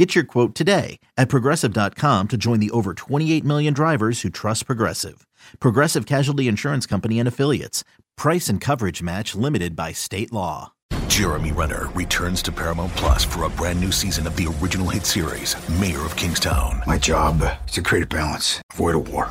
Get your quote today at progressive.com to join the over 28 million drivers who trust Progressive. Progressive Casualty Insurance Company and Affiliates. Price and coverage match limited by state law. Jeremy Renner returns to Paramount Plus for a brand new season of the original hit series, Mayor of Kingstown. My job is to create a balance, avoid a war.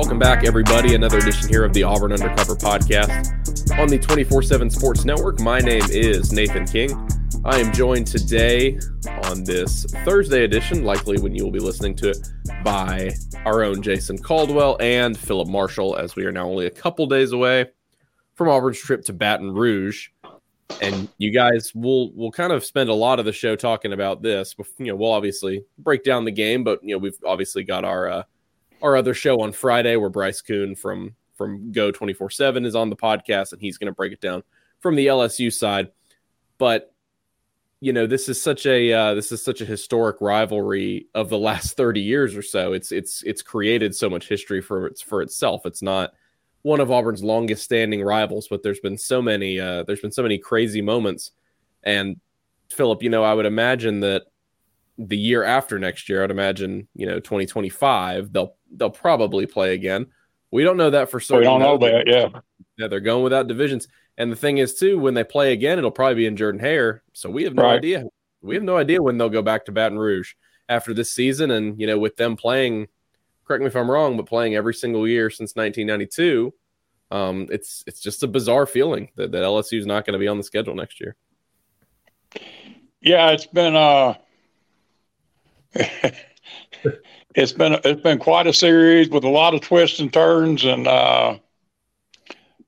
Welcome back, everybody. Another edition here of the Auburn Undercover podcast on the 24 7 Sports Network. My name is Nathan King. I am joined today on this Thursday edition, likely when you will be listening to it, by our own Jason Caldwell and Phillip Marshall, as we are now only a couple days away from Auburn's trip to Baton Rouge. And you guys will will kind of spend a lot of the show talking about this. You know, we'll obviously break down the game, but you know, we've obviously got our uh, our other show on Friday where Bryce Coon from from Go 24/7 is on the podcast and he's going to break it down from the LSU side. But you know, this is such a uh, this is such a historic rivalry of the last 30 years or so. It's it's it's created so much history for its for itself. It's not one of Auburn's longest standing rivals, but there's been so many uh, there's been so many crazy moments. And Phillip, you know, I would imagine that the year after next year, I'd imagine, you know, 2025, they'll they'll probably play again. We don't know that for certain. We don't know that, yeah. Yeah, they're going without divisions. And the thing is, too, when they play again, it'll probably be in Jordan Hare. So we have no Right. idea. We have no idea when they'll go back to Baton Rouge after this season. And, you know, with them playing, correct me if I'm wrong, but playing every single year since 1992, um, it's it's just a bizarre feeling that, that LSU is not going to be on the schedule next year. Yeah, it's been uh it's been it's been quite a series with a lot of twists and turns and uh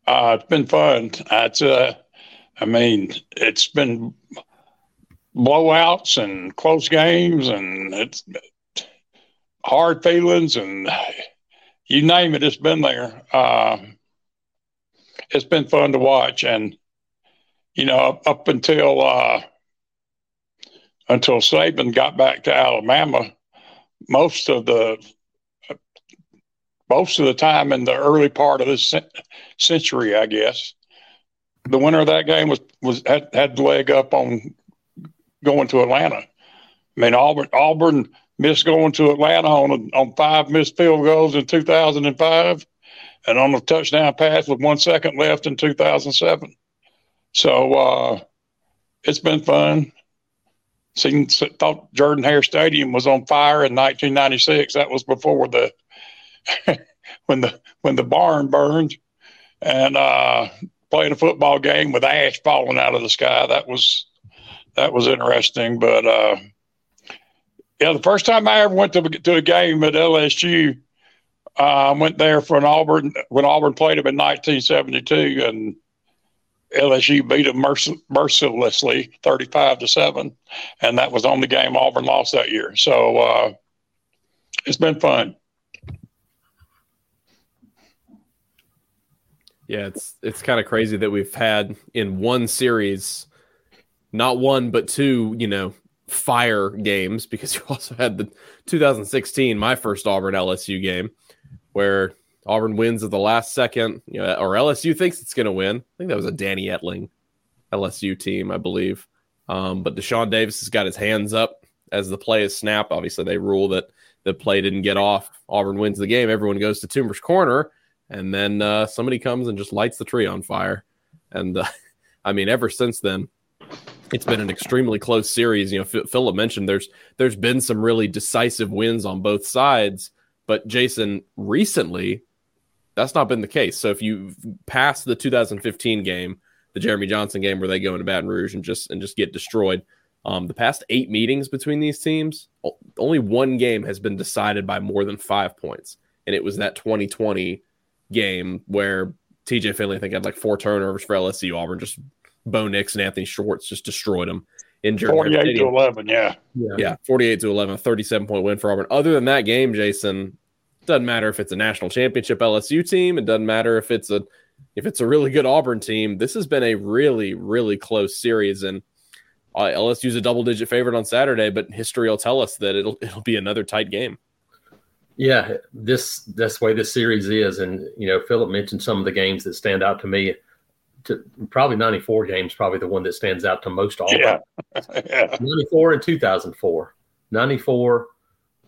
uh it's been fun. It's uh I mean, it's been blowouts and close games and it's hard feelings and you name it, it's been there. Uh, it's been fun to watch and you know up, until uh until Saban got back to Alabama, most of the most of the time in the early part of this century, I guess, the winner of that game was was had, had the leg up on going to Atlanta. I mean, Auburn Auburn missed going to Atlanta on on five missed field goals in 2005, and on a touchdown pass with one second left in 2007. So uh, it's been fun seen thought Jordan Hare Stadium was on fire in 1996. That was before the when the when the barn burned, and uh, playing a football game with ash falling out of the sky. That was that was interesting. But uh, yeah, the first time I ever went to to a game at LSU, uh, I went there for an Auburn when Auburn played them in 1972, and LSU beat them merc- mercilessly, thirty-five to seven, and that was the only game Auburn lost that year. So uh, it's been fun. Yeah, it's it's kind of crazy that we've had in one series, not one but two, you know, fire games because you also had the 2016, my first Auburn LSU game, where Auburn wins at the last second, you know, or LSU thinks it's going to win. I think that was a Danny Etling LSU team, I believe. Um, but Deshaun Davis has got his hands up as the play is snapped. Obviously, they rule that the play didn't get off. Auburn wins the game. Everyone goes to Toomer's corner, and then uh, somebody comes and just lights the tree on fire. And uh, I mean, ever since then, it's been an extremely close series. You know, Phillip mentioned there's there's been some really decisive wins on both sides, But Jason, recently, that's not been the case. So if you pass the 2015 game, the Jeremy Johnson game where they go into Baton Rouge and just and just get destroyed, um, the past eight meetings between these teams, only one game has been decided by more than five points, and it was that 2020 game where TJ Finley I think had like four turnovers for LSU. Auburn just Bo Nix and Anthony Schwartz just destroyed them. In 48 to 11, yeah. yeah. Yeah, 48 to 11, 37 point win for Auburn. Other than that game, Jason, doesn't matter if it's a national championship LSU team. It doesn't matter if it's a if it's a really good Auburn team. This has been a really really close series, and uh, LSU's a double digit favorite on Saturday. But history will tell us that it'll it'll be another tight game. Yeah, this that's the way this series is, and you know Phillip mentioned some of the games that stand out to me. To, probably 94 games, probably the one that stands out to most Auburn. Yeah. yeah. 94 and 2004. 94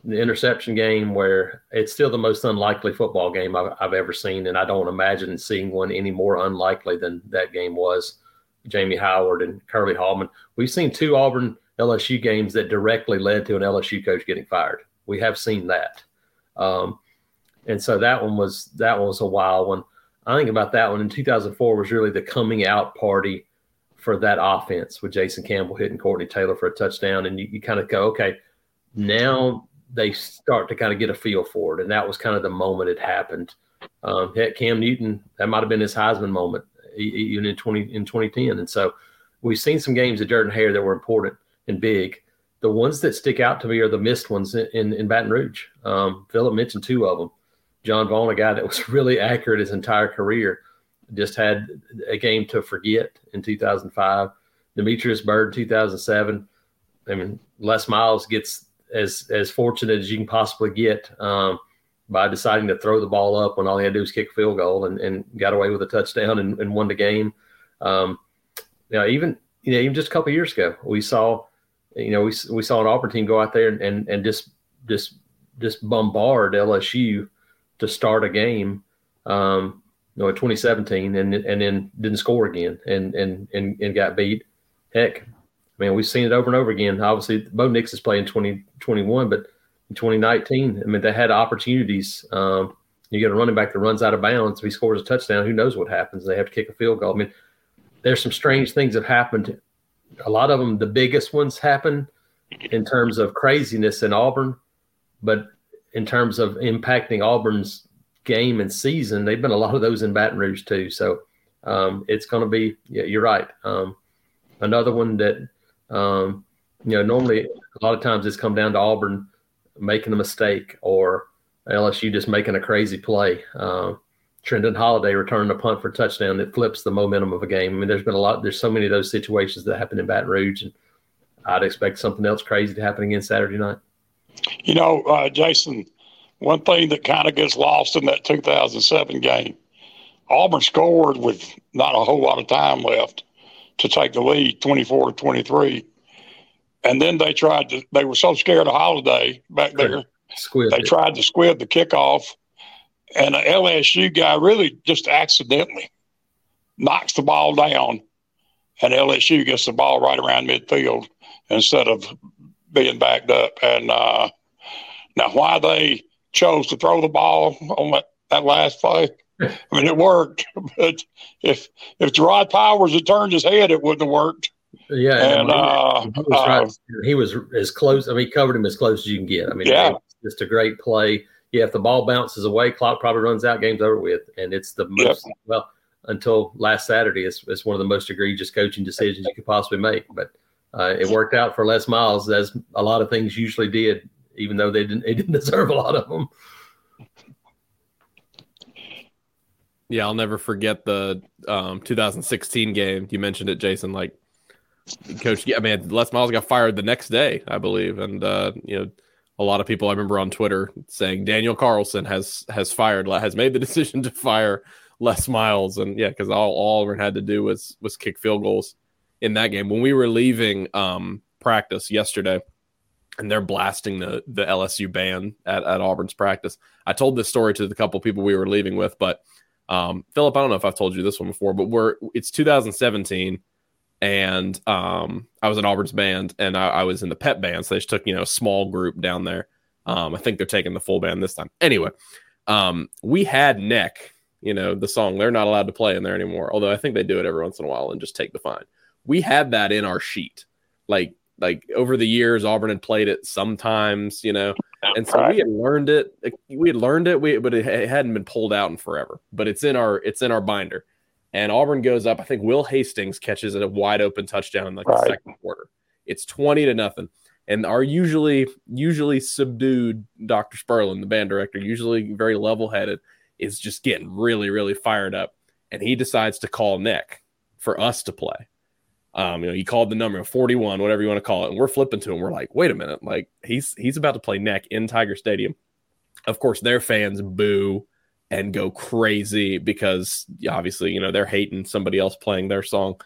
the interception game where it's still the most unlikely football game I've, I've, ever seen, and I don't imagine seeing one any more unlikely than that game was. Jamie Howard and Curly Hallman. We've seen two Auburn LSU games that directly led to an LSU coach getting fired. We have seen that, um, and so that one was that one was a wild one. I think about that one in 2004 was really the coming out party for that offense with Jason Campbell hitting Courtney Taylor for a touchdown, and you, you kind of go, okay, now they start to kind of get a feel for it. And that was kind of the moment it happened. Um, heck, Cam Newton, that might have been his Heisman moment, even in 20 in 2010. And so we've seen some games at Jordan Hare that were important and big. The ones that stick out to me are the missed ones in, in, in Baton Rouge. Um, Phillip mentioned two of them. John Vaughn, a guy that was really accurate his entire career, just had a game to forget in 2005. Demetrius Byrd, 2007. I mean, Les Miles gets as as fortunate as you can possibly get um, by deciding to throw the ball up when all he had to do was kick a field goal and, and got away with a touchdown and, and won the game. Um, you know, even you know, even just a couple years ago, we saw, you know, we we saw an Auburn team go out there and and, and just just just bombard LSU to start a game. Um, you know, in 2017, and and then didn't score again, and and and, and got beat. Heck, I mean, we've seen it over and over again. Obviously, Bo Nix is playing 2021, but in 2019, I mean, they had opportunities. Um, you get a running back that runs out of bounds. If he scores a touchdown, who knows what happens? They have to kick a field goal. I mean, there's some strange things that happened. A lot of them, the biggest ones, happen in terms of craziness in Auburn, but in terms of impacting Auburn's game and season, they've been a lot of those in Baton Rouge too. So um, it's going to be, yeah, you're right. Um, another one that um, you know, normally a lot of times it's come down to Auburn making a mistake or LSU just making a crazy play. Um, Trindon Holliday returned a punt for a touchdown that flips the momentum of a game. I mean, there's been a lot, there's so many of those situations that happen in Baton Rouge, and I'd expect something else crazy to happen again Saturday night. You know, uh, Jason, one thing that kind of gets lost in that 2007 game, Auburn scored with not a whole lot of time left to take the lead 24 to 23. And then they tried to, they were so scared of Holliday back there. Squid they it. tried to squib the kickoff. And an LSU guy really just accidentally knocks the ball down. And LSU gets the ball right around midfield instead of being backed up. And uh, now, why they chose to throw the ball on that, that last play, I mean, it worked, but if if Jerraud Powers had turned his head, it wouldn't have worked. Yeah, and, uh, he, was uh, he, was as close. I mean, he covered him as close as you can get. I mean, yeah, just a great play. Yeah, if the ball bounces away, clock probably runs out, game's over with, and it's the most yep. well until last Saturday. It's, it's one of the most egregious coaching decisions you could possibly make, but uh, it worked out for Les Miles as a lot of things usually did, even though they didn't they didn't deserve a lot of them. Yeah, I'll never forget the um, 2016 game. You mentioned it, Jason. Like, coach, yeah, man, Les Miles got fired the next day, I believe, and uh, you know, a lot of people I remember on Twitter saying Daniel Carlson has has fired, has made the decision to fire Les Miles, and yeah, because all, all Auburn had to do was was kick field goals in that game. When we were leaving um, practice yesterday, and they're blasting the the LSU band at, at Auburn's practice. I told this story to the couple people we were leaving with, but um, Phillip, I don't know if I've told you this one before, but we're it's 2017, and um, I was in Auburn's band, and I, I, was in the pep band, so they just took you know a small group down there, Um, I think they're taking the full band this time. Anyway, um, we had Neck, you know, the song. They're not allowed to play in there anymore, although I think they do it every once in a while and just take the fine. We had that in our sheet. Like like over the years, Auburn had played it sometimes, you know, and so right. we had learned it. We had learned it, we, but it hadn't been pulled out in forever. But it's in our it's in our binder. And Auburn goes up. I think Will Hastings catches a wide open touchdown in like right. the second quarter. It's twenty to nothing. And our usually usually subdued Dr. Spurlin, the band director, usually very level headed, is just getting really really fired up, and he decides to call Neck for us to play. Um, you know, he called the number 41, whatever you want to call it, and we're flipping to him. We're like, wait a minute, like he's he's about to play neck in Tiger Stadium. Of course, their fans boo and go crazy because obviously, you know, they're hating somebody else playing their song.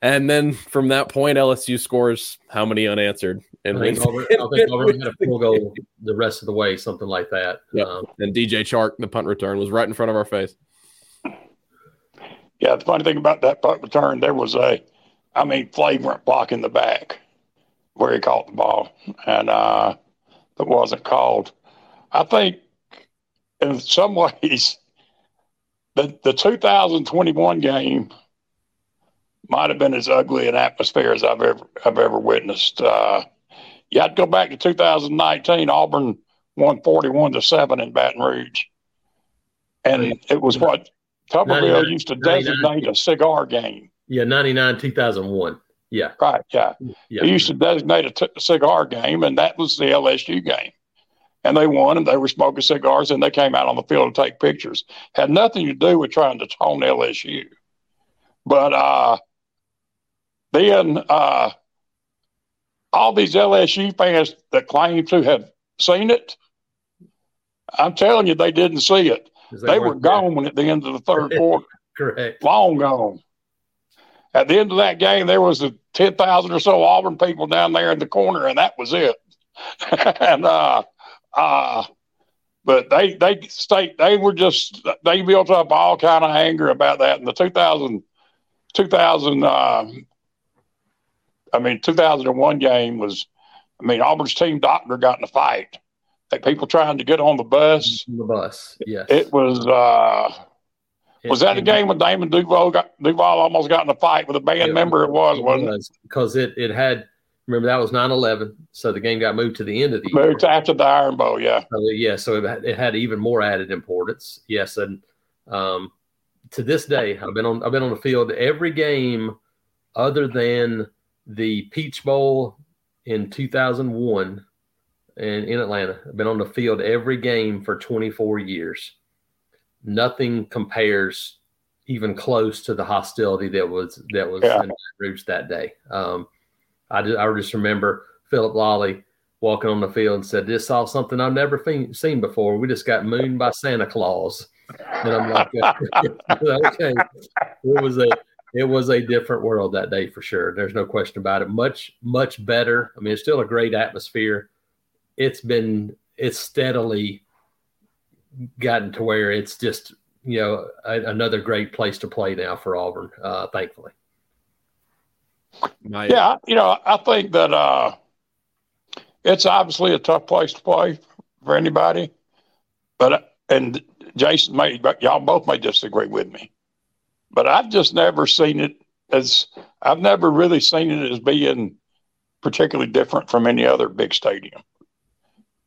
And then from that point, LSU scores how many unanswered? And I think Auburn, I think Auburn had a full goal the rest of the way, something like that. Yep. Um, and DJ Chark, the punt return, was right in front of our face. Yeah, the funny thing about that punt return, there was a I mean, flagrant block in the back where he caught the ball, and uh, that wasn't called. I think in some ways, the the 2021 game might have been as ugly an atmosphere as I've ever I've ever witnessed. Uh, you had to go back to 2019. Auburn won 41 to seven in Baton Rouge, and it was what Tuberville used to designate a cigar game. Yeah, 99, 2001. Yeah. Right. Yeah. yeah. He used to designate a t- cigar game, and that was the LSU game. And they won, and they were smoking cigars, and they came out on the field to take pictures. Had nothing to do with trying to tone LSU. But uh, then uh, all these LSU fans that claim to have seen it, I'm telling you, they didn't see it. They, they were gone at the end of the third quarter. Correct. Long gone at the end of that game, there was a 10,000 or so Auburn people down there in the corner, and that was it. and, uh, uh, but they, they state, they were just, they built up all kind of anger about that. In the 2000, 2000, uh, I mean, 2001 game was, I mean, Auburn's team doctor got in a fight. Like people trying to get on the bus. The bus, yes. It was, uh, was that the game when Damon Duval got Duval almost got in a fight with a band member? It was, wasn't it? Because it, it had remember that was 9-11, so the game got moved to the end of the year. moved year. after the Iron Bowl, yeah. So, yeah, so it, it, had even more added importance. Yes, and um, to this day, I've been on I've been on the field every game other than the Peach Bowl in 2001 and in Atlanta. I've been on the field every game for 24 years nothing compares even close to the hostility that was that was yeah. in Rouge that day. Um, I just, I just remember Philip Lolley walking on the field and said, "This saw something I've never seen before. We just got mooned by Santa Claus." And I'm like, "Okay, it was a it was a different world that day for sure. There's no question about it. Much much better. I mean, it's still a great atmosphere. It's been it's steadily gotten to where it's just you know a, another great place to play now for Auburn. Uh, thankfully. Yeah, you know, I think that uh, it's obviously a tough place to play for anybody, but and Jason may, y'all both may disagree with me, but I've just never seen it as I've never really seen it as being particularly different from any other big stadium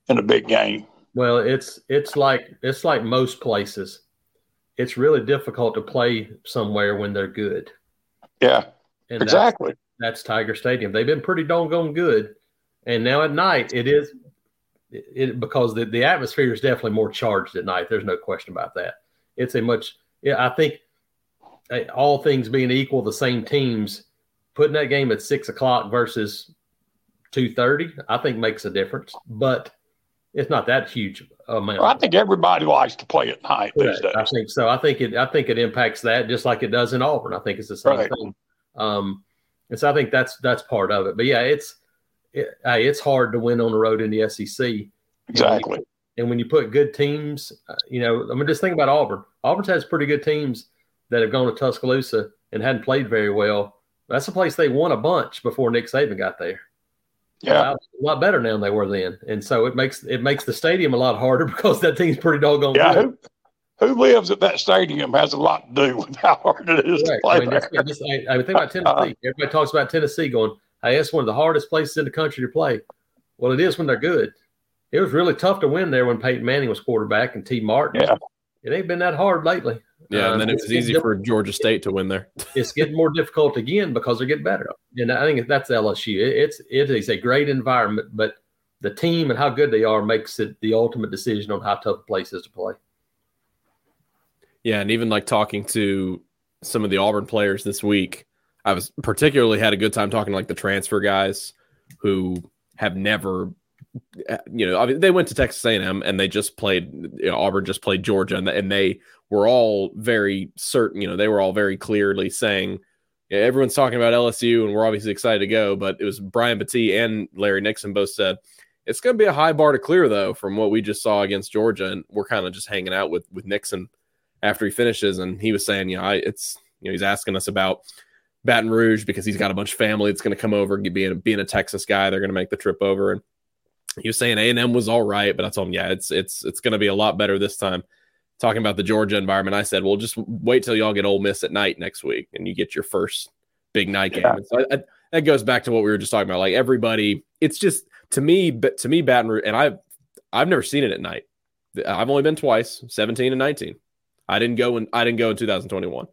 in a big game. Well, it's it's like it's like most places. It's really difficult to play somewhere when they're good. Yeah, and exactly. That's, that's Tiger Stadium. They've been pretty doggone good, and now at night it is it, it because the, the atmosphere is definitely more charged at night. There's no question about that. It's a much. Yeah, I think all things being equal, the same teams putting that game at six o'clock versus two thirty, I think makes a difference. But it's not that huge amount. Well, I think everybody likes to play at night these days. I think so. I think it. I think it impacts that just like it does in Auburn. I think it's the same right. thing. Um, and so I think that's that's part of it. But yeah, it's it, it's hard to win on the road in the SEC. Exactly. And, and when you put good teams, uh, you know, I mean, just think about Auburn. Auburn has pretty good teams that have gone to Tuscaloosa and hadn't played very well. That's a place they won a bunch before Nick Saban got there. Yeah, a lot better now than they were then, and so it makes it makes the stadium a lot harder because that team's pretty doggone yeah. good. Who, who lives at that stadium has a lot to do with how hard it is to play I mean, there. just, just, I, I mean, think about Tennessee. Everybody talks about Tennessee going, "Hey, it's one of the hardest places in the country to play." Well, it is when they're good. It was really tough to win there when Peyton Manning was quarterback and Tee Martin. Yeah. It ain't been that hard lately. Yeah, Uh, and then it was easy for Georgia State to win there. it's getting more difficult again because they're getting better. And I think that's LSU. It, it's it is a great environment, but the team and how good they are makes it the ultimate decision on how tough a place is to play. Yeah, and even like talking to some of the Auburn players this week, I was particularly had a good time talking to like the transfer guys who have never, Uh, you know, I mean, they went to Texas A&M and they just played. You know, Auburn just played Georgia, and, and they were all very certain. You know, they were all very clearly saying. Everyone's talking about LSU, and we're obviously excited to go. But it was Brian Battie and Larry Nixon both said it's going to be a high bar to clear, though, from what we just saw against Georgia, and we're kind of just hanging out with with Nixon after he finishes, and he was saying, you know, I, it's you know, he's asking us about Baton Rouge because he's got a bunch of family that's going to come over, being being a Texas guy, they're going to make the trip over, and he was saying A and M was all right, but I told him, yeah, it's it's it's going to be a lot better this time. Talking about the Georgia environment, I said, well, just wait till y'all get Ole Miss at night next week, and you get your first big night game. Yeah. So I, I, that goes back to what we were just talking about. Like everybody, it's just to me, but to me, Baton Rouge, and I've I've never seen it at night. I've only been twice, seventeen and nineteen. I didn't go in. I didn't go in 2021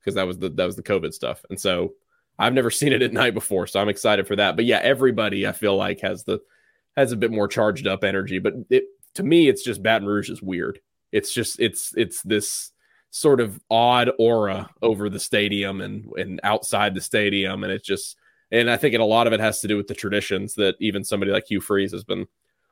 because that was the that was the COVID stuff, and so I've never seen it at night before. So I'm excited for that. But yeah, everybody I feel like has the has a bit more charged up energy. But it to me, it's just Baton Rouge is weird. It's just it's it's this sort of odd aura over the stadium and and outside the stadium, and it's just and I think it, a lot of it has to do with the traditions that even somebody like Hugh Freeze has been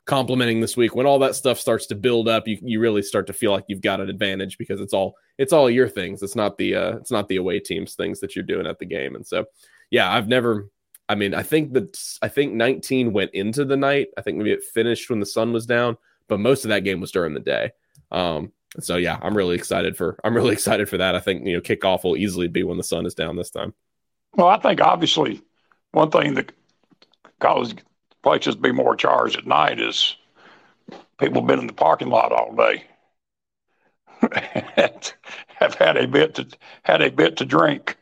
complimenting this week. When all that stuff starts to build up, you you really start to feel like you've got an advantage because it's all it's all your things. It's not the uh, it's not the away team's things that you're doing at the game. And so, yeah, I've never. I mean, I think that I think 19 went into the night. I think maybe it finished when the sun was down, but most of that game was during the day. Um, so yeah, I'm really excited for I'm really excited for that. I think you know kickoff will easily be when the sun is down this time. Well, I think obviously one thing that causes places be more charged at night is people been in the parking lot all day. And have had a bit to had a bit to drink.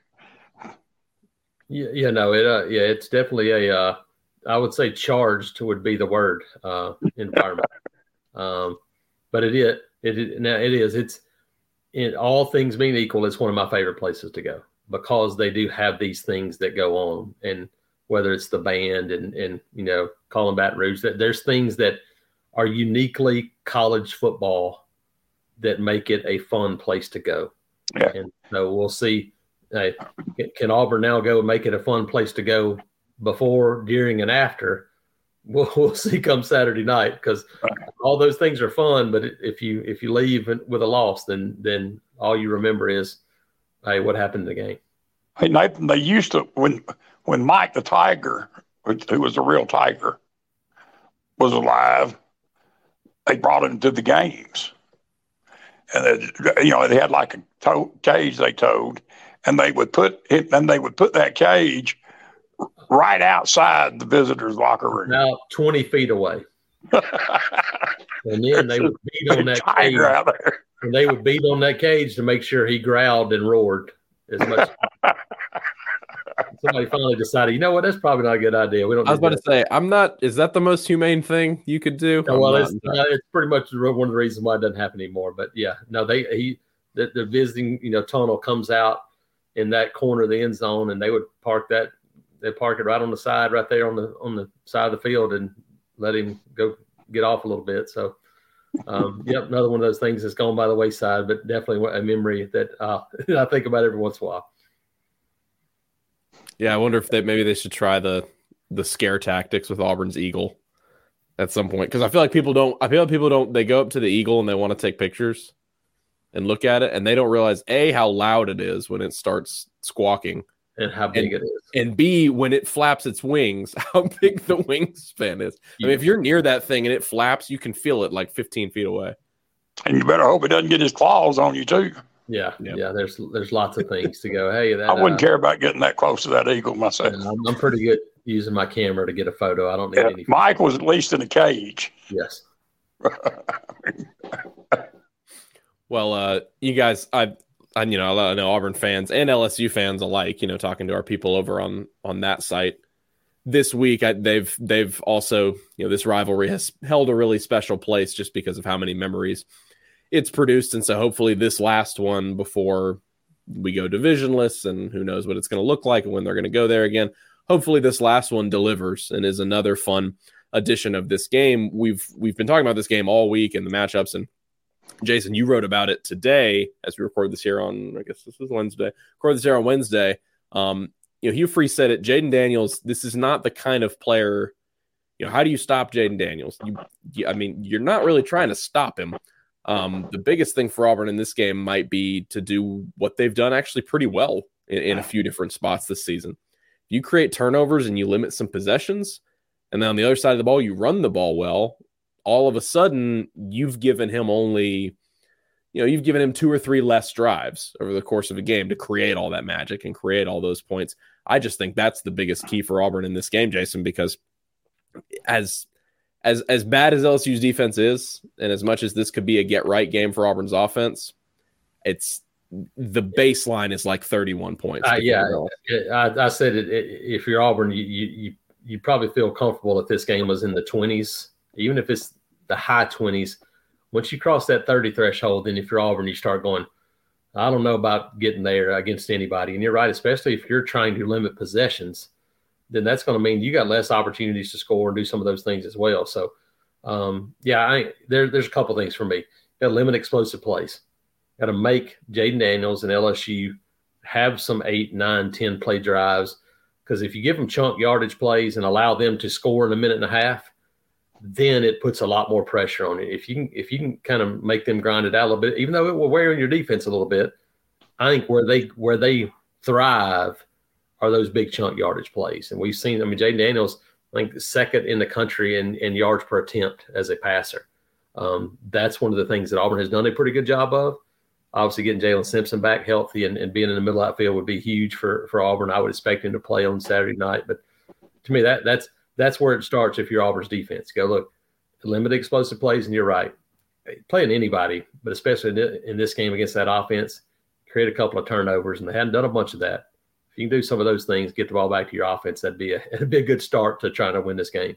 Yeah, yeah, no, it, uh, yeah, it's definitely a, uh, I would say charged would be the word, uh, environment. um, but it is, it, it, now it is, it's, in all things being equal, it's one of my favorite places to go because they do have these things that go on. And whether it's the band and, and, you know, calling Baton Rouge, that there's things that are uniquely college football that make it a fun place to go. Yeah. And so we'll see. Hey, can Auburn now go and make it a fun place to go before, during, and after? We'll, we'll see come Saturday night because all those things are fun. But if you if you leave with a loss, then then all you remember is, hey, what happened in the game? Hey Nathan, they used to when when Mike the Tiger, who was a real Tiger, was alive. They brought him to the games, and they, you know they had like a tow, cage they towed, and they would put it, and they would put that cage right outside the visitors' locker room. About twenty feet away, and then they would beat on that cage. tiger out there. And they would beat on that cage to make sure he growled and roared as much. Somebody finally decided, you know what? That's probably not a good idea. We don't. I was need about to say, I'm not. Is that the most humane thing you could do? Yeah, I'm well, it's, uh, it's pretty much one of the reasons why it doesn't happen anymore. But yeah, no, they he the, the visiting you know tunnel comes out in that corner of the end zone, and they would park that they park it right on the side, right there on the on the side of the field, and let him go get off a little bit. So, um, yep, another one of those things that's gone by the wayside, but definitely a memory that uh, I think about every once in a while. Yeah, I wonder if they maybe they should try the the scare tactics with Auburn's eagle at some point because I feel like people don't. I feel like people don't. They go up to the eagle and they want to take pictures and look at it, and they don't realize a how loud it is when it starts squawking, And how big it is. and b when it flaps its wings, how big the wingspan is. I mean, if you're near that thing and it flaps, you can feel it like 15 feet away. And you better hope it doesn't get his claws on you too. Yeah, Yep. yeah. There's there's lots of things to go. Hey, that I wouldn't uh, care about getting that close to that eagle myself. I'm, I'm pretty good. using my camera to get a photo. I don't need Yeah, any. Mike was at least in a cage. Yes. Well, uh, you guys, I, I, you know, I know Auburn fans and LSU fans alike. You know, talking to our people over on on that site this week, I, they've they've also, you know, this rivalry has held a really special place just because of how many memories it's produced, and so hopefully this last one before we go divisionless, and who knows what it's going to look like and when they're going to go there again. Hopefully, this last one delivers and is another fun edition of this game. We've we've been talking about this game all week and the matchups and Jason, you wrote about it today as we record this here on, I guess this is Wednesday. Record this here on Wednesday. Um, you know, Hugh Freeze said it. Jayden Daniels, this is not the kind of player. You know, how do you stop Jayden Daniels? You, you, I mean, you're not really trying to stop him. Um, the biggest thing for Auburn in this game might be to do what they've done actually pretty well in, in a few different spots this season. You create turnovers and you limit some possessions, and then on the other side of the ball, you run the ball well all of a sudden you've given him only you know you've given him two or three less drives over the course of a game to create all that magic and create all those points. I just think that's the biggest key for auburn in this game jason because as as as bad as lsu's defense is and as much as this could be a get right game for auburn's offense it's the baseline is like 31 points. Uh, yeah, I, I said it, it, If you're Auburn, you, you you probably feel comfortable if this game was in the 20s, even if it's the high 20s. Once you cross that 30 threshold, then if you're Auburn, you start going. I don't know about getting there against anybody, and you're right, especially if you're trying to limit possessions. Then that's going to mean you got less opportunities to score and do some of those things as well. So, um, yeah, I, there, there's a couple things for me. Got to limit explosive plays. Got to make Jayden Daniels and LSU have some eight, nine, 10 play drives. Because if you give them chunk yardage plays and allow them to score in a minute and a half, then it puts a lot more pressure on it. If you can, if you can kind of make them grind it out a little bit, even though it will wear on your defense a little bit, I think where they where they thrive are those big chunk yardage plays. And we've seen, I mean, Jayden Daniels, I think second in the country in, in yards per attempt as a passer. Um, that's one of the things that Auburn has done a pretty good job of. Obviously, getting Jaylin Simpson back healthy and, and being in the middle outfield would be huge for for Auburn. I would expect him to play on Saturday night, but to me, that that's that's where it starts. If you're Auburn's defense, go look, limit explosive plays, and you're right. Playing anybody, but especially in, this game against that offense, create a couple of turnovers, and they hadn't done a bunch of that. If you can do some of those things, get the ball back to your offense, that'd be a that'd be a good start to trying to win this game.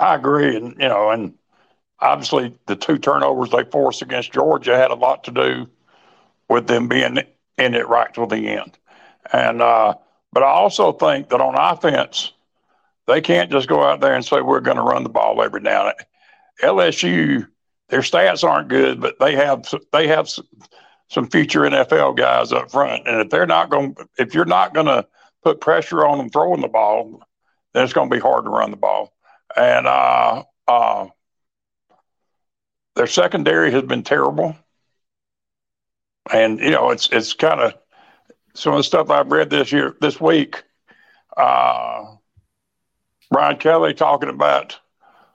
I agree, and you know, and obviously the two turnovers they forced against Georgia had a lot to do with them being in it right till the end. And uh, but I also think that on offense, they can't just go out there and say we're going to run the ball every now. LSU, their stats aren't good, but they have they have some future NFL guys up front, and if they're not going, if you're not going to put pressure on them throwing the ball, then it's going to be hard to run the ball and uh, uh, their secondary has been terrible. And you know, it's it's kind of some of the stuff I've read this year, this week. Uh, Brian Kelly talking about,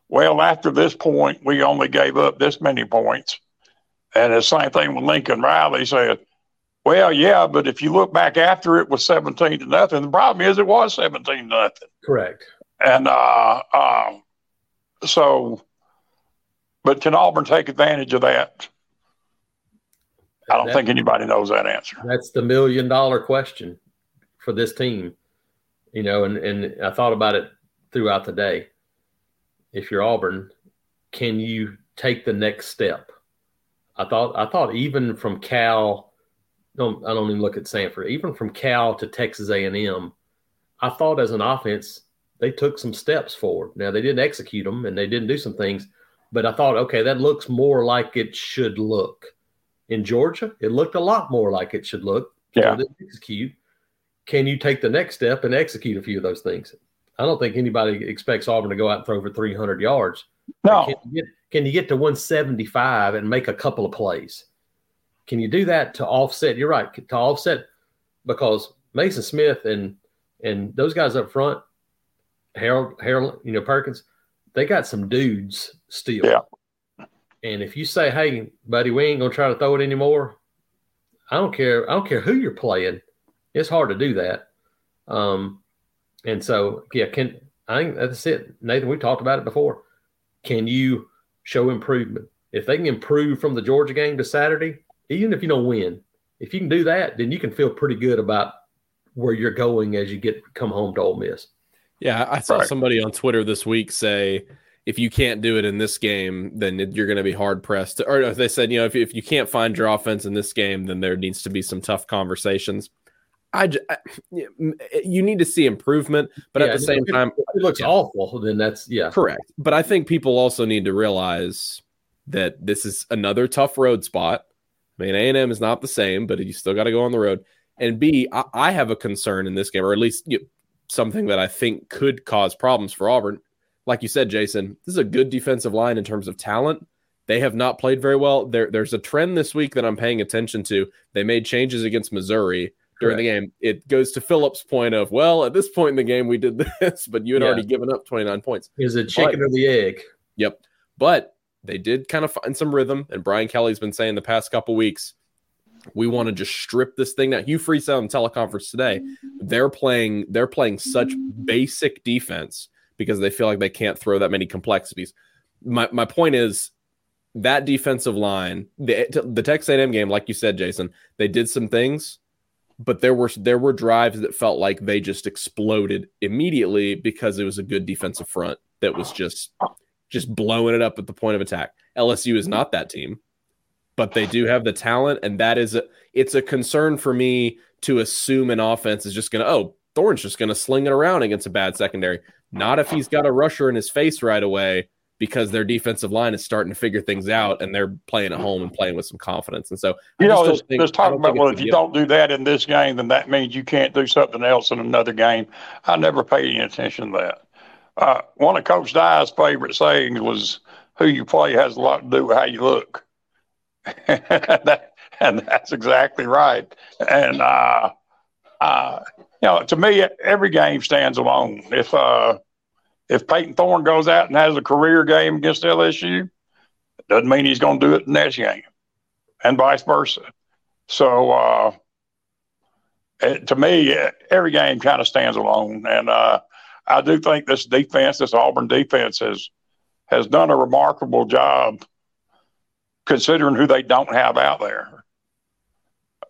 well, after this point, we only gave up this many points, and the same thing with Lincoln Riley said. Well, yeah, but if you look back after it was seventeen to nothing, the problem is it was seventeen to nothing. Correct. And uh, uh, so, but can Auburn take advantage of that? I don't That- think anybody knows that answer. That's the million dollar question for this team. You know, and, and I thought about it throughout the day. If you're Auburn, can you take the next step? I thought I thought even from Cal, no, I don't even look at Samford. Even from Cal to Texas A&M, I thought as an offense they took some steps forward. Now they didn't execute them and they didn't do some things, but I thought, okay, that looks more like it should look. In Georgia, it looked a lot more like it should look. Yeah. they execute. can you take the next step and execute a few of those things? I don't think anybody expects Auburn to go out and throw for 300 yards. No. Can you, get, can you get to 175 and make a couple of plays? Can you do that to offset? You're right, to offset because Maason Smith and and those guys up front, Harold, Harold, you know, Perkins, they got some dudes still. Yeah. And if you say, "Hey, buddy, we ain't gonna try to throw it anymore," I don't care. I don't care who you're playing. It's hard to do that. Um, and so, yeah, can I think that's it, Nathan? We talked about it before. Can you show improvement? If they can improve from the Georgia game to Saturday, even if you don't win, if you can do that, then you can feel pretty good about where you're going as you get come home to Ole Miss. Yeah, I saw right. somebody on Twitter this week say if you can't do it in this game, then you're going to be hard pressed. Or they said, you know, if, if you can't find your offense in this game, then there needs to be some tough conversations. I, I eh, you need to see improvement, but yeah, at the same it, time, it looks yeah. awful. Then that's yeah, correct. But I think people also need to realize that this is another tough road spot. I mean, A and M is not the same, but you still got to go on the road. And B, I, I have a concern in this game, or at least you know, something that I think could cause problems for Auburn. Like you said, Jason, this is a good defensive line in terms of talent. They have not played very well. There, there's a trend this week that I'm paying attention to. They made changes against Missouri during Correct. the game. It goes to Phillips' point of, well, at this point in the game, we did this, but you had yeah. already given up 29 points. Is it chicken but, or the egg? Yep. But they did kind of find some rhythm, and Brian Kelly's been saying the past couple weeks, we want to just strip this thing now. Hugh Freeze on teleconference today. Mm-hmm. They're playing, they're playing such mm-hmm. basic defense because they feel like they can't throw that many complexities. My my point is that defensive line, the the Texas A&M game, like you said, Jason, they did some things but there were there were drives that felt like they just exploded immediately because it was a good defensive front that was just just blowing it up at the point of attack. LSU is mm-hmm. not that team, but they do have the talent, and that is a it's a concern for me to assume an offense is just going to oh Thorne's just going to sling it around against a bad secondary. Not if he's got a rusher in his face right away because their defensive line is starting to figure things out and they're playing at home and playing with some confidence. And so, you know, there's, think, there's talking about, well, if you don't do that in this game, then that means you can't do something else in another game. I never paid any attention to that. Uh, one of Coach Dye's favorite sayings was, who you play has a lot to do with how you look. that, and that's exactly right. And, uh, uh, you know, to me, every game stands alone. If, uh, if Payton Thorne goes out and has a career game against LSU, doesn't mean he's going to do it in the next game, and vice versa. So, uh, it, to me, every game kind of stands alone, and uh, I do think this defense, this Auburn defense, has has done a remarkable job considering who they don't have out there.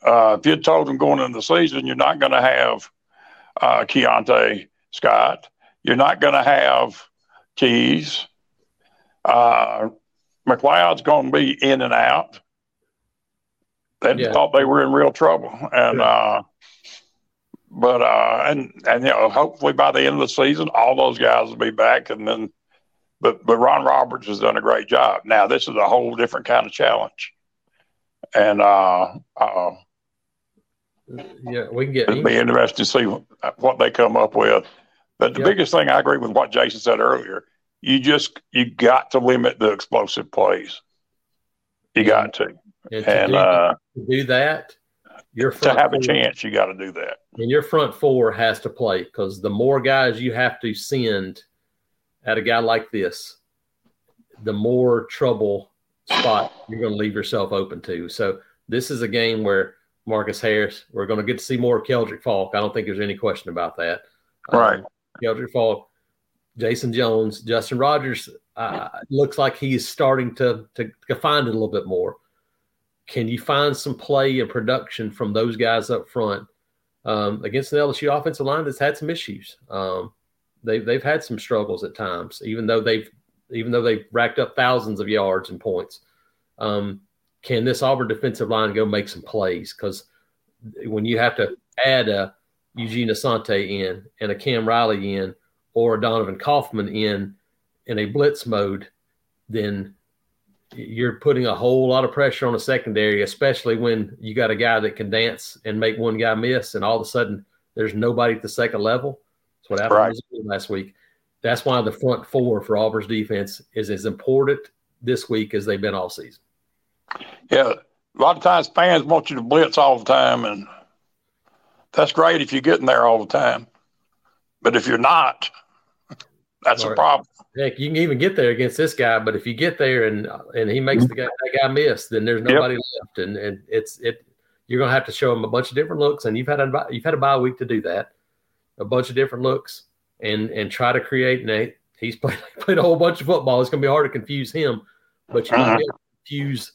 Uh, if you'd told them going into the season you're not going to have uh, Keionte Scott, you're not going to have keys. Uh, McLeod's going to be in and out. They yeah. thought they were in real trouble, and uh, but uh, and and you know, hopefully by the end of the season, all those guys will be back, and then. But but Ron Roberts has done a great job. Now this is a whole different kind of challenge, and uh, uh yeah, we can get. It'll be interesting to see what they come up with. But the yep. biggest thing I agree with what Jason said earlier. You just you got to limit the explosive plays. You got to, and, to, and do, uh, to do that, your to have four, a chance, you got to do that. And your front four has to play because the more guys you have to send at a guy like this, the more trouble spot you're going to leave yourself open to. So this is a game where Marcus Harris, we're going to get to see more of Keldric Faulk. I don't think there's any question about that. Right. Um, Keldric Faulk, Jason Jones, Justin Rogers uh, looks like he's starting to, to, to find it a little bit more. Can you find some play and production from those guys up front um, against an LSU offensive line that's had some issues? Um, they, they've had some struggles at times, even though they've even though they've racked up thousands of yards and points. Um, can this Auburn defensive line go make some plays? Because when you have to add a Eugene Asante in and a Cam Riley in or a Donovan Kaufman in in a blitz mode, then you're putting a whole lot of pressure on a secondary, especially when you got a guy that can dance and make one guy miss, and all of a sudden There's nobody at the second level. That's what happened right. last week. That's why the front four for Auburn's defense is as important this week as they've been all season. Yeah, a lot of times fans want you to blitz all the time, and that's great if you're getting there all the time. But if you're not, that's a problem. Heck, you can even get there against this guy, but if you get there and and he makes the guy that guy miss, then there's nobody yep. left, and and it's it. You're gonna have to show him a bunch of different looks, and you've had a you've had a bye week to do that, a bunch of different looks, and and try to create. Nate, he's played played a whole bunch of football. It's gonna be hard to confuse him, but you uh-huh. confuse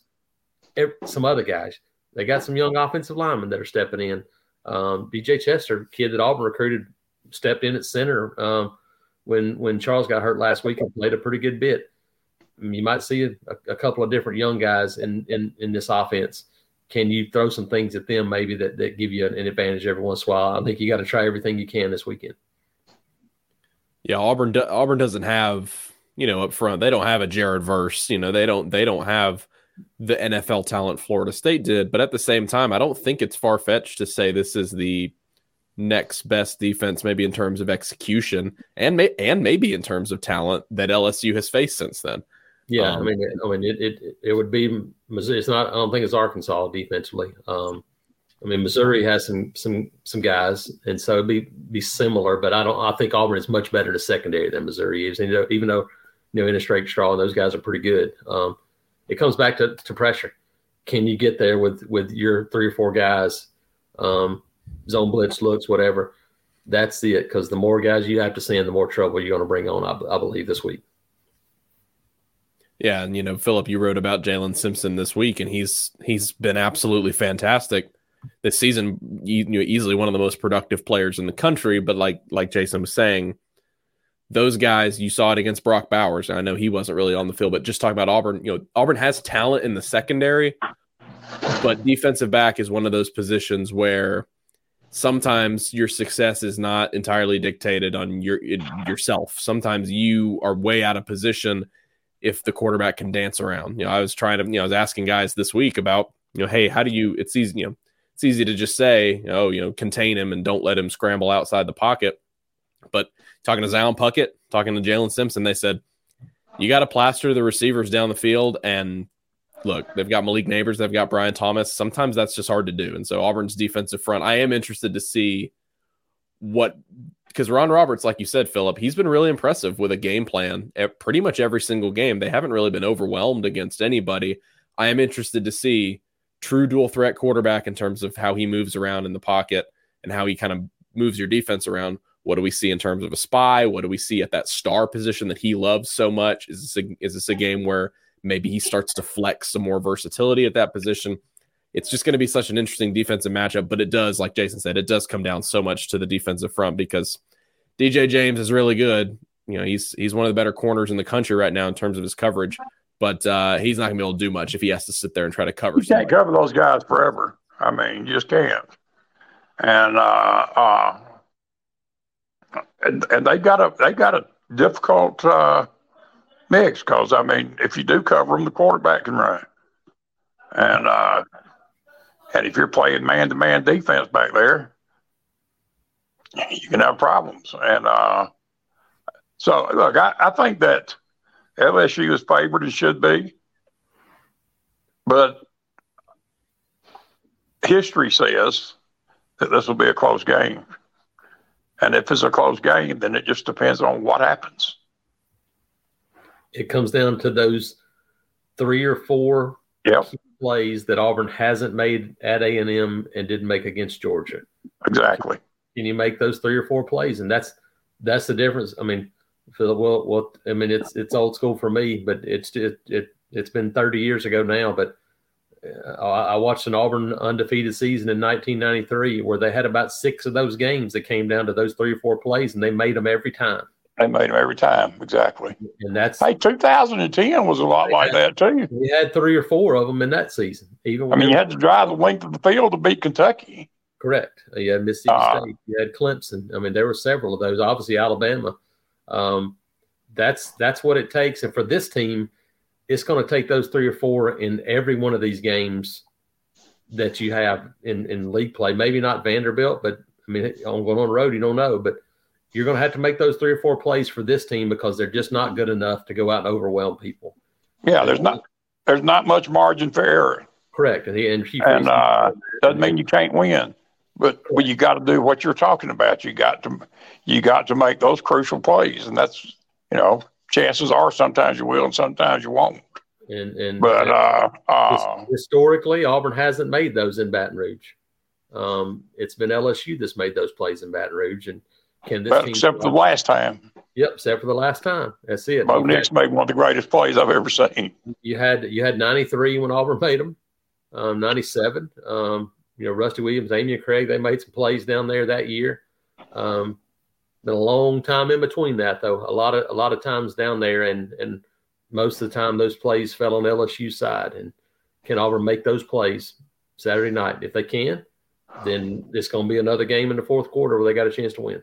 some other guys. They got some young offensive linemen that are stepping in. Um, DJ Chester, kid that Auburn recruited, stepped in at center um, when when Charles got hurt last week and played a pretty good bit. You might see a, a, couple of different young guys in, in in this offense. Can you throw some things at them maybe that, that give you an, an advantage every once in a while? I think you got to try everything you can this weekend. Yeah, Auburn Auburn doesn't have you know up front. They don't have a Jared Verse. You know they don't they don't have the NFL talent Florida State did. But at the same time, I don't think it's far fetched to say this is the next best defense, maybe in terms of execution and may, and maybe in terms of talent that LSU has faced since then. Yeah, um, I mean, I mean, it, it it would be Missouri. It's not. I don't think it's Arkansas defensively. Um, I mean, Missouri has some some some guys, and so it'd be be similar. But I don't. I think Auburn is much better to secondary than Missouri is. And, you know, even though you know in a straight straw, those guys are pretty good. Um, it comes back to, to pressure. Can you get there with with your three or four guys, um, zone blitz looks, whatever? That's the it. Because the more guys you have to send, the more trouble you're going to bring on. I, I believe this week. Yeah, and you know, Phillip, you wrote about Jaylin Simpson this week, and he's he's been absolutely fantastic this season. You, you know, easily one of the most productive players in the country. But like like Jason was saying, those guys, you saw it against Brock Bowers. I know he wasn't really on the field, but just talking about Auburn, you know, Auburn has talent in the secondary, but defensive back is one of those positions where sometimes your success is not entirely dictated on your yourself. Sometimes you are way out of position if the quarterback can dance around. You know, I was trying to, you know, I was asking guys this week about, you know, hey, how do you? It's easy, you know, it's easy to just say, oh, you know, contain him and don't let him scramble outside the pocket, but talking to Zion Puckett, talking to Jaylin Simpson, they said you got to plaster the receivers down the field. And look, they've got Malik Nabers, they've got Brian Thomas. Sometimes that's just hard to do. And so Auburn's defensive front, I am interested to see what because Ron Roberts, like you said, Phillip, he's been really impressive with a game plan at pretty much every single game. They haven't really been overwhelmed against anybody. I am interested to see true dual threat quarterback in terms of how he moves around in the pocket and how he kind of moves your defense around. What do we see in terms of a spy? What do we see at that star position that he loves so much? Is this a, is this a game where maybe he starts to flex some more versatility at that position? It's just going to be such an interesting defensive matchup, but it does, like Jason said, it does come down so much to the defensive front because DJ James is really good. You know, he's he's one of the better corners in the country right now in terms of his coverage, but uh, he's not going to be able to do much if he has to sit there and try to cover. You can't cover those guys forever. I mean, you just can't. And uh, uh, and, and they got a they got a difficult uh, mix because I mean, if you do cover them, the quarterback can run, and uh, and if you're playing man to man defense back there, you can have problems. And uh, so, look, I, I think that LSU is favored and should be, but history says that this will be a close game. And if it's a close game, then it just depends on what happens. It comes down to those three or four yep. Plays that Auburn hasn't made at A and M and didn't make against Georgia. Exactly. Can you make those three or four plays? And that's that's the difference. I mean, Phillip, well, well, I mean, it's it's old school for me, but it's it, it it's been 30 years ago now. But uh, I watched an Auburn undefeated season in 1993 where they had about six of those games that came down to those three or four plays, and they made them every time. They made them every time, exactly. And that's hey, 2010 was a lot like had, that too. We had three or four of them in that season. Even I mean, you had to drive the length of the field to beat Kentucky. Correct. You had Mississippi uh, State. You had Clemson. I mean, there were several of those. Obviously, Alabama. Um, that's that's what it takes. And for this team, it's going to take those three or four in every one of these games that you have in, in league play. Maybe not Vanderbilt, but I mean, on going on the road, you don't know, but you're going to have to make those three or four plays for this team because they're just not good enough to go out and overwhelm people. Yeah, there's not there's not much margin for error. Correct, and, he, and, and uh, doesn't mean you can't win, but but you got to do what you're talking about. You got to you got to make those crucial plays, and that's you know chances are sometimes you will and sometimes you won't. And and but uh, uh, historically, Auburn hasn't made those in Baton Rouge. Um, it's been LSU that's made those plays in Baton Rouge, and can this except for the last time? Yep, except for the last time. That's it. Bo Nix made one of the greatest plays I've ever seen. You had you had ninety three when Auburn made them, um, ninety seven. Um, you know, Rusty Williams, Dameyune Craig, they made some plays down there that year. Um, been a long time in between that though. A lot of a lot of times down there, and and most of the time those plays fell on LSU side. And can Auburn make those plays Saturday night? If they can, then it's going to be another game in the fourth quarter where they got a chance to win.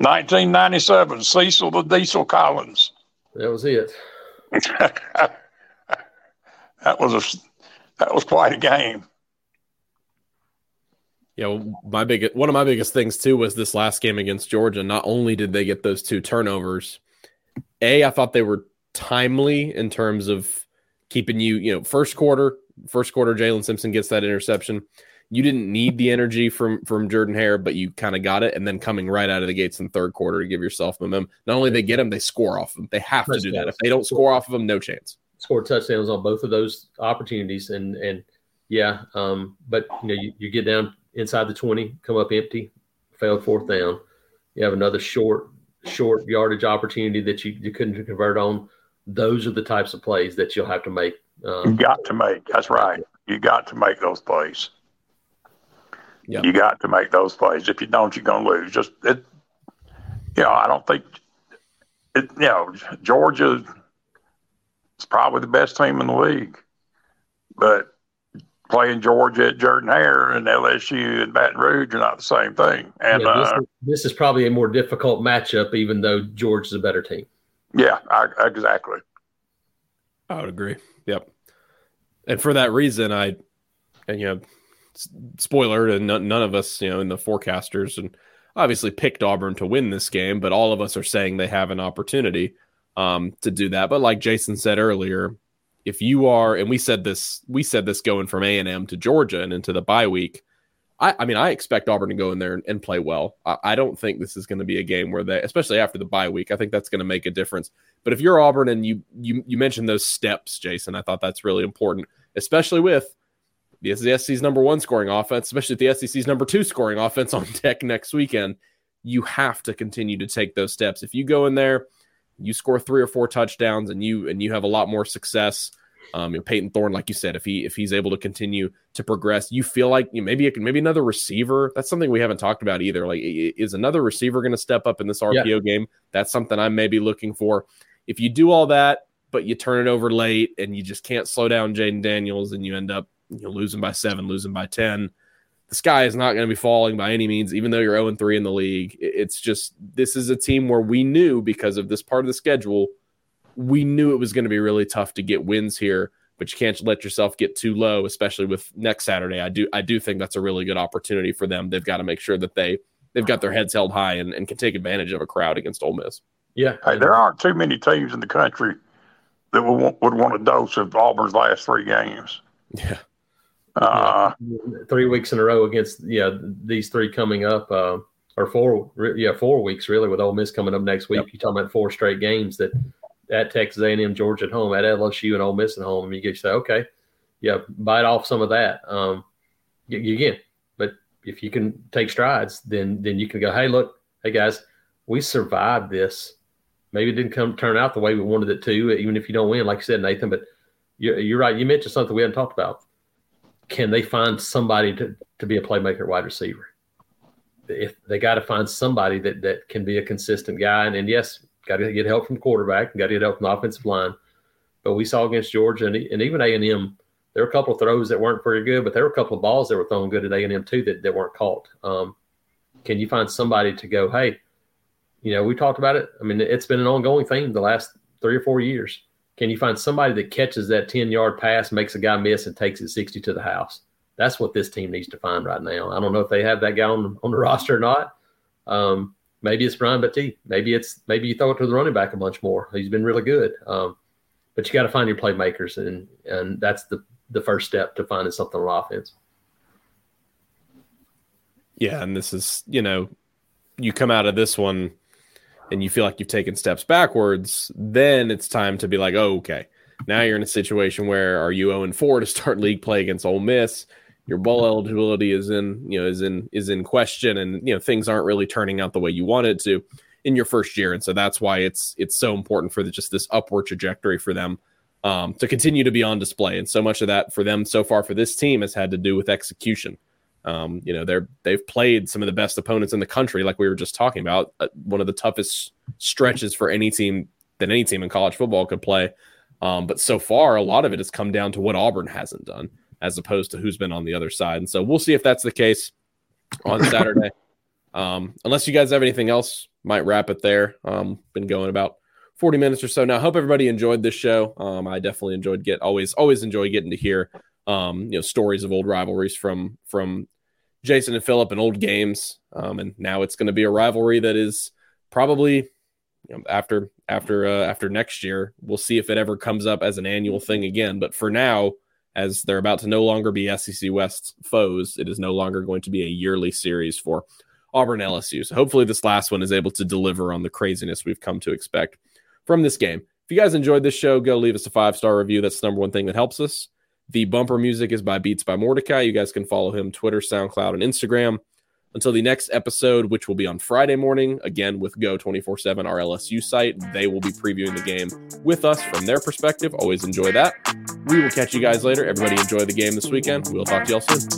1997, Cecil the Diesel Collins. That was it. that was a that was quite a game. Yeah, well, my big one of my biggest things too was this last game against Georgia. Not only did they get those two turnovers, a I thought they were timely in terms of keeping you, you know, first quarter, first quarter, Jaylin Simpson gets that interception. You didn't need the energy from from Jordan Hare, but you kind of got it. And then coming right out of the gates in third quarter to give yourself momentum. Not only they get them, they score off them. They have to do that. If they don't score off of them, no chance. Score touchdowns on both of those opportunities, and and yeah, um, but you know you, you get down inside the twenty, come up empty, failed fourth down. You have another short short yardage opportunity that you, you couldn't convert on those are the types of plays that you'll have to make. Um, you got to make. That's right. You got to make those plays. Yep. You got to make those plays. If you don't, you're going to lose. Just it. You know, I don't think it. You know, Georgia is probably the best team in the league, but playing Georgia at Jordan Hare and LSU and Baton Rouge are not the same thing. And yeah, this, uh, is, this, is, probably a more difficult matchup, even though Georgia's a better team. Yeah, I, exactly. I would agree. Yep. And for that reason, I, and you know, spoiler, and none, none of us, you know, in the forecasters, and obviously picked Auburn to win this game, but all of us are saying they have an opportunity um, to do that. But like Jason said earlier, if you are, and we said this, we said this going from A and M to Georgia and into the bye week I, I mean, I expect Auburn to go in there and, and play well. I, I, don't think this is going to be a game where they, especially after the bye week, I think that's going to make a difference. But if you're Auburn and you you you mentioned those steps, Jason, I thought that's really important, especially with the SEC's number one scoring offense, especially the SEC's number two scoring offense on deck next weekend. You have to continue to take those steps. If you go in there, you score three or four touchdowns, and you and you have a lot more success um, you know, Payton Thorne, like you said, if he if he's able to continue to progress, you feel like you know, maybe maybe another receiver. That's something we haven't talked about either. Like, is another receiver going to step up in this RPO yeah. game? That's something I'm maybe looking for. If you do all that, but you turn it over late and you just can't slow down Jayden Daniels, and you end up you know, losing by seven, losing by ten. The sky is not going to be falling by any means, even though you're 0 3 in the league. It's just this is a team where we knew because of this part of the schedule we knew it was going to be really tough to get wins here, but you can't let yourself get too low, especially with next Saturday. I do I do think that's a really good opportunity for them. They've got to make sure that they they've got their heads held high and, and can take advantage of a crowd against Ole Miss. Yeah, hey, there aren't too many teams in the country that would want, would want a dose of Auburn's last three games. Yeah. Uh, yeah. three weeks in a row against yeah these three coming up uh, or four yeah four weeks really with Ole Miss coming up next week. Yep. You're talking about four straight games that at Texas A&M, Georgia at home, at LSU and Ole Miss at home, and you get say, okay, yeah, bite off some of that. Um, again, but if you can take strides, then then you can go, hey, look, hey guys, we survived this. Maybe it didn't come turn out the way we wanted it to, even if you don't win, like you said, Nathan. But you're, you're right. You mentioned something we hadn't talked about. Can they find somebody to, to be a playmaker wide receiver? If they got to find somebody that that can be a consistent guy, and, and yes, Got to get help from quarterback. Got to get help from the offensive line. But we saw against Georgia and, and even A and M, there were a couple of throws that weren't very good, but there were a couple of balls that were thrown good at A and M too that, that weren't caught. Um, can you find somebody to go, hey, you know, we talked about it. I mean, it's been an ongoing thing the last three or four years. Can you find somebody that catches that 10 yard pass, makes a guy miss, and takes it 60 to the house? that's what this team needs to find right now. I don't know if they have that guy on on the roster or not. Um, maybe it's Brian Battie. Maybe it's maybe you throw it to the running back a bunch more. He's been really good. Um, but you got to find your playmakers, and and that's the the first step to finding something on offense. Yeah, and this is you know, you come out of this one, and you feel like you've taken steps backwards. Then it's time to be like, oh, okay, now you're in a situation where are you 0 4 to start league play against Ole Miss? Your bowl eligibility is in, you know, is in is in question, and you know things aren't really turning out the way you wanted to in your first year, and so that's why it's it's so important for the, just this upward trajectory for them um, to continue to be on display. And so much of that for them so far for this team has had to do with execution. Um, you know, they're they've played some of the best opponents in the country, like we were just talking about. Uh, one of the toughest stretches for any team that any team in college football could play. Um, but so far, a lot of it has come down to what Auburn hasn't done, as opposed to who's been on the other side. And so we'll see if that's the case on Saturday. um, unless you guys have anything else, might wrap it there. Um, been going about 40 minutes or so now. Hope everybody enjoyed this show. Um, I definitely enjoyed get always always enjoy getting to hear um, you know stories of old rivalries from from Jason and Phillip and old games. Um, and now it's going to be a rivalry that is probably you know, after after uh, after next year. We'll see if it ever comes up as an annual thing again. But for now, as they're about to no longer be SEC West foes, it is no longer going to be a yearly series for Auburn LSU. So hopefully this last one is able to deliver on the craziness we've come to expect from this game. If you guys enjoyed this show, go leave us a five star review. That's the number one thing that helps us. The bumper music is by Beats by Mordecai. You guys can follow him Twitter, SoundCloud, and Instagram. Until the next episode, which will be on Friday morning, again with Go 24 7, our LSU site, they will be previewing the game with us from their perspective. Always enjoy that. We will catch you guys later. Everybody enjoy the game this weekend. We'll talk to y'all soon.